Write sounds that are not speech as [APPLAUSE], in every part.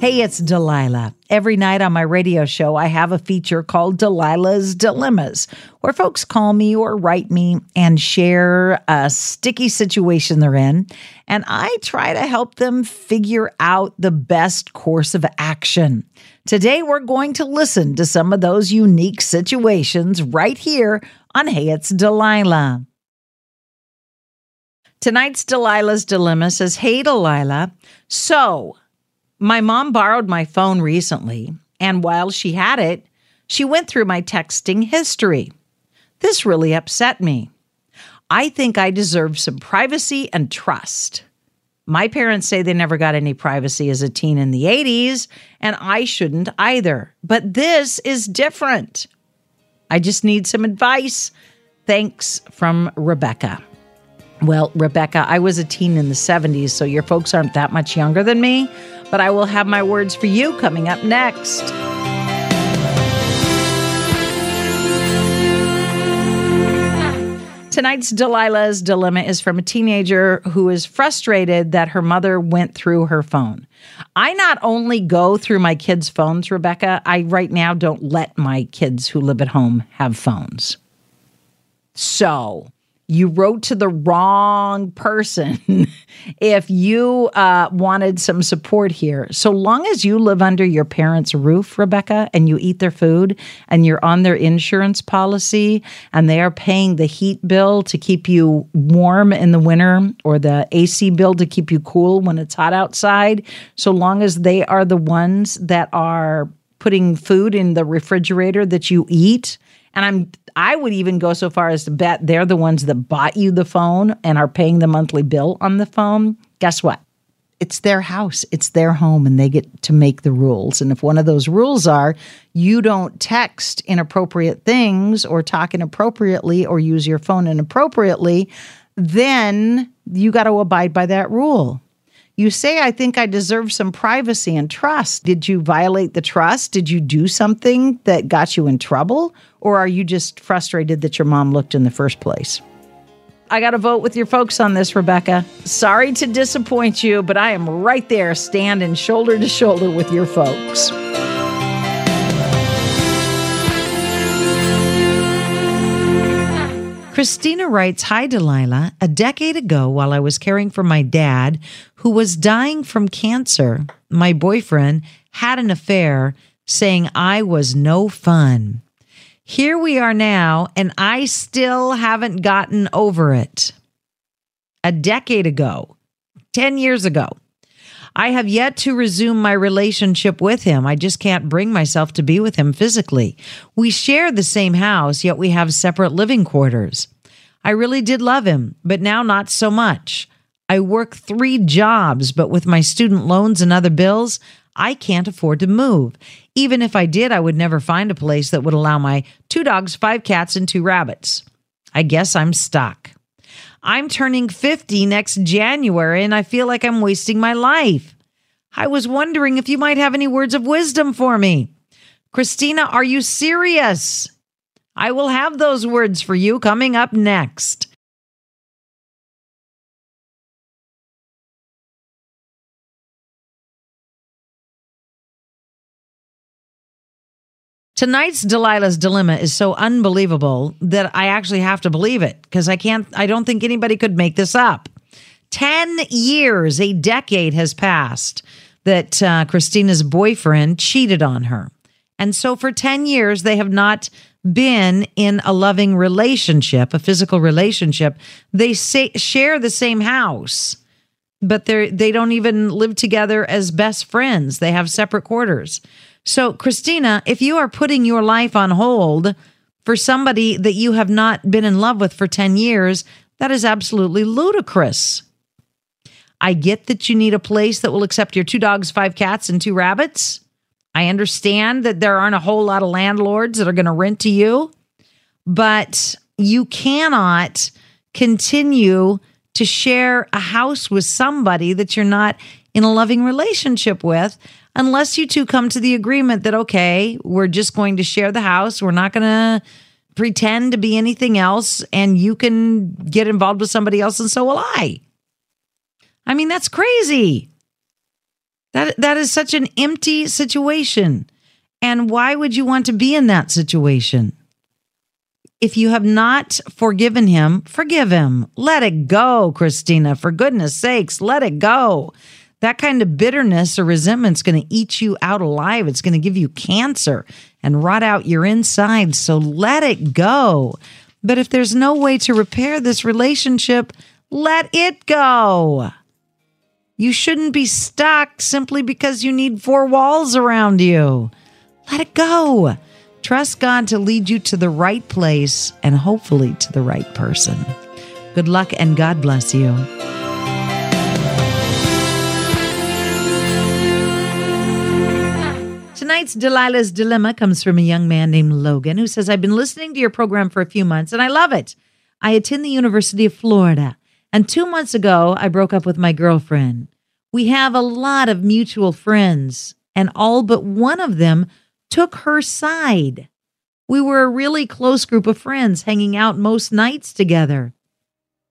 Hey, it's Delilah. Every night on my radio show, I have a feature called Delilah's Dilemmas, where folks call me or write me and share a sticky situation they're in. And I try to help them figure out the best course of action. Today, we're going to listen to some of those unique situations right here on Hey, it's Delilah. Tonight's Delilah's Dilemma says, Hey, Delilah. So, my mom borrowed my phone recently, and while she had it, she went through my texting history. This really upset me. I think I deserve some privacy and trust. My parents say they never got any privacy as a teen in the 80s, and I shouldn't either. But this is different. I just need some advice. Thanks from Rebecca. Well, Rebecca, I was a teen in the 70s, so your folks aren't that much younger than me, but I will have my words for you coming up next. Tonight's Delilah's dilemma is from a teenager who is frustrated that her mother went through her phone. I not only go through my kids' phones, Rebecca, I right now don't let my kids who live at home have phones. So, you wrote to the wrong person [LAUGHS] if you uh, wanted some support here. So long as you live under your parents' roof, Rebecca, and you eat their food and you're on their insurance policy and they are paying the heat bill to keep you warm in the winter or the AC bill to keep you cool when it's hot outside, so long as they are the ones that are putting food in the refrigerator that you eat and I'm I would even go so far as to bet they're the ones that bought you the phone and are paying the monthly bill on the phone. Guess what? It's their house, it's their home, and they get to make the rules. And if one of those rules are you don't text inappropriate things or talk inappropriately or use your phone inappropriately, then you got to abide by that rule. You say, I think I deserve some privacy and trust. Did you violate the trust? Did you do something that got you in trouble? Or are you just frustrated that your mom looked in the first place? I got to vote with your folks on this, Rebecca. Sorry to disappoint you, but I am right there standing shoulder to shoulder with your folks. Christina writes Hi, Delilah. A decade ago, while I was caring for my dad, who was dying from cancer, my boyfriend had an affair saying I was no fun. Here we are now, and I still haven't gotten over it. A decade ago, 10 years ago, I have yet to resume my relationship with him. I just can't bring myself to be with him physically. We share the same house, yet we have separate living quarters. I really did love him, but now not so much. I work three jobs, but with my student loans and other bills, I can't afford to move. Even if I did, I would never find a place that would allow my two dogs, five cats, and two rabbits. I guess I'm stuck. I'm turning 50 next January and I feel like I'm wasting my life. I was wondering if you might have any words of wisdom for me. Christina, are you serious? I will have those words for you coming up next. Tonight's Delilah's dilemma is so unbelievable that I actually have to believe it because I can't, I don't think anybody could make this up. 10 years, a decade has passed that uh, Christina's boyfriend cheated on her. And so for 10 years, they have not been in a loving relationship, a physical relationship. They say, share the same house, but they they don't even live together as best friends. They have separate quarters. So, Christina, if you are putting your life on hold for somebody that you have not been in love with for 10 years, that is absolutely ludicrous. I get that you need a place that will accept your two dogs, five cats, and two rabbits. I understand that there aren't a whole lot of landlords that are going to rent to you, but you cannot continue to share a house with somebody that you're not in a loving relationship with unless you two come to the agreement that, okay, we're just going to share the house. We're not going to pretend to be anything else, and you can get involved with somebody else, and so will I. I mean, that's crazy. That that is such an empty situation. And why would you want to be in that situation? If you have not forgiven him, forgive him. Let it go, Christina. For goodness sakes, let it go. That kind of bitterness or resentment is going to eat you out alive. It's going to give you cancer and rot out your insides. So let it go. But if there's no way to repair this relationship, let it go. You shouldn't be stuck simply because you need four walls around you. Let it go. Trust God to lead you to the right place and hopefully to the right person. Good luck and God bless you. Tonight's Delilah's Dilemma comes from a young man named Logan who says, I've been listening to your program for a few months and I love it. I attend the University of Florida. And two months ago, I broke up with my girlfriend. We have a lot of mutual friends, and all but one of them took her side. We were a really close group of friends, hanging out most nights together.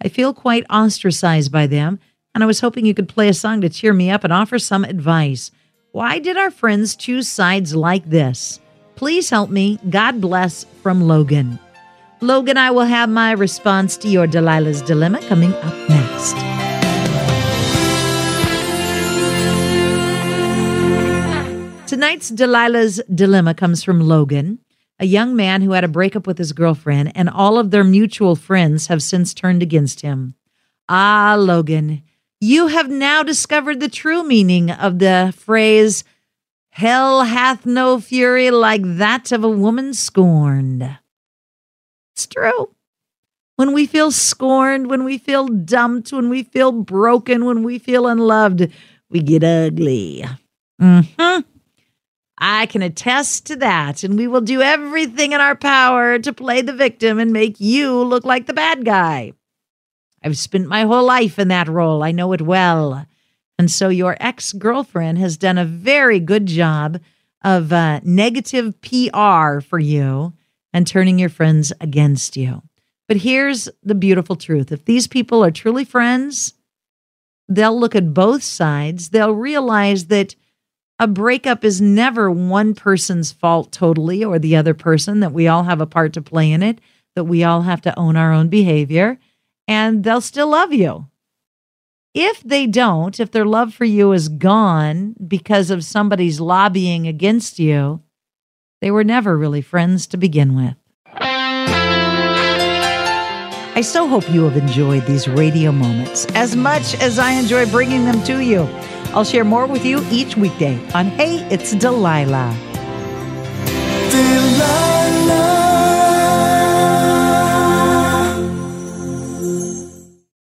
I feel quite ostracized by them, and I was hoping you could play a song to cheer me up and offer some advice. Why did our friends choose sides like this? Please help me. God bless from Logan. Logan, I will have my response to your Delilah's Dilemma coming up next. Tonight's Delilah's Dilemma comes from Logan, a young man who had a breakup with his girlfriend, and all of their mutual friends have since turned against him. Ah, Logan, you have now discovered the true meaning of the phrase, Hell hath no fury like that of a woman scorned. It's true. When we feel scorned, when we feel dumped, when we feel broken, when we feel unloved, we get ugly. hmm I can attest to that, and we will do everything in our power to play the victim and make you look like the bad guy. I've spent my whole life in that role. I know it well. And so your ex girlfriend has done a very good job of uh, negative PR for you and turning your friends against you. But here's the beautiful truth if these people are truly friends, they'll look at both sides. They'll realize that a breakup is never one person's fault totally or the other person, that we all have a part to play in it, that we all have to own our own behavior, and they'll still love you. If they don't, if their love for you is gone because of somebody's lobbying against you, they were never really friends to begin with. I so hope you have enjoyed these radio moments as much as I enjoy bringing them to you. I'll share more with you each weekday on Hey, It's Delilah. Delilah.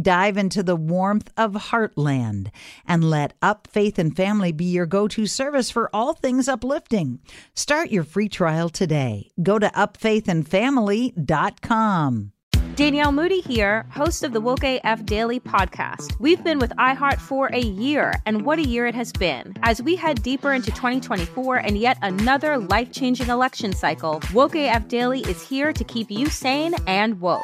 Dive into the warmth of Heartland and let Up Faith and Family be your go to service for all things uplifting. Start your free trial today. Go to upfaithandfamily.com. Danielle Moody here, host of the Woke AF Daily podcast. We've been with iHeart for a year, and what a year it has been. As we head deeper into 2024 and yet another life changing election cycle, Woke AF Daily is here to keep you sane and woke.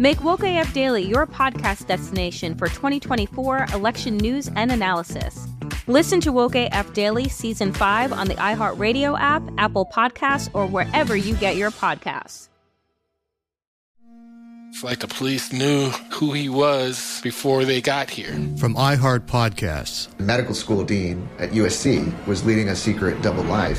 Make Woke AF Daily your podcast destination for 2024 election news and analysis. Listen to Woke AF Daily Season 5 on the iHeartRadio app, Apple Podcasts, or wherever you get your podcasts. It's like the police knew who he was before they got here. From iHeart Podcasts. The medical school dean at USC was leading a secret double life.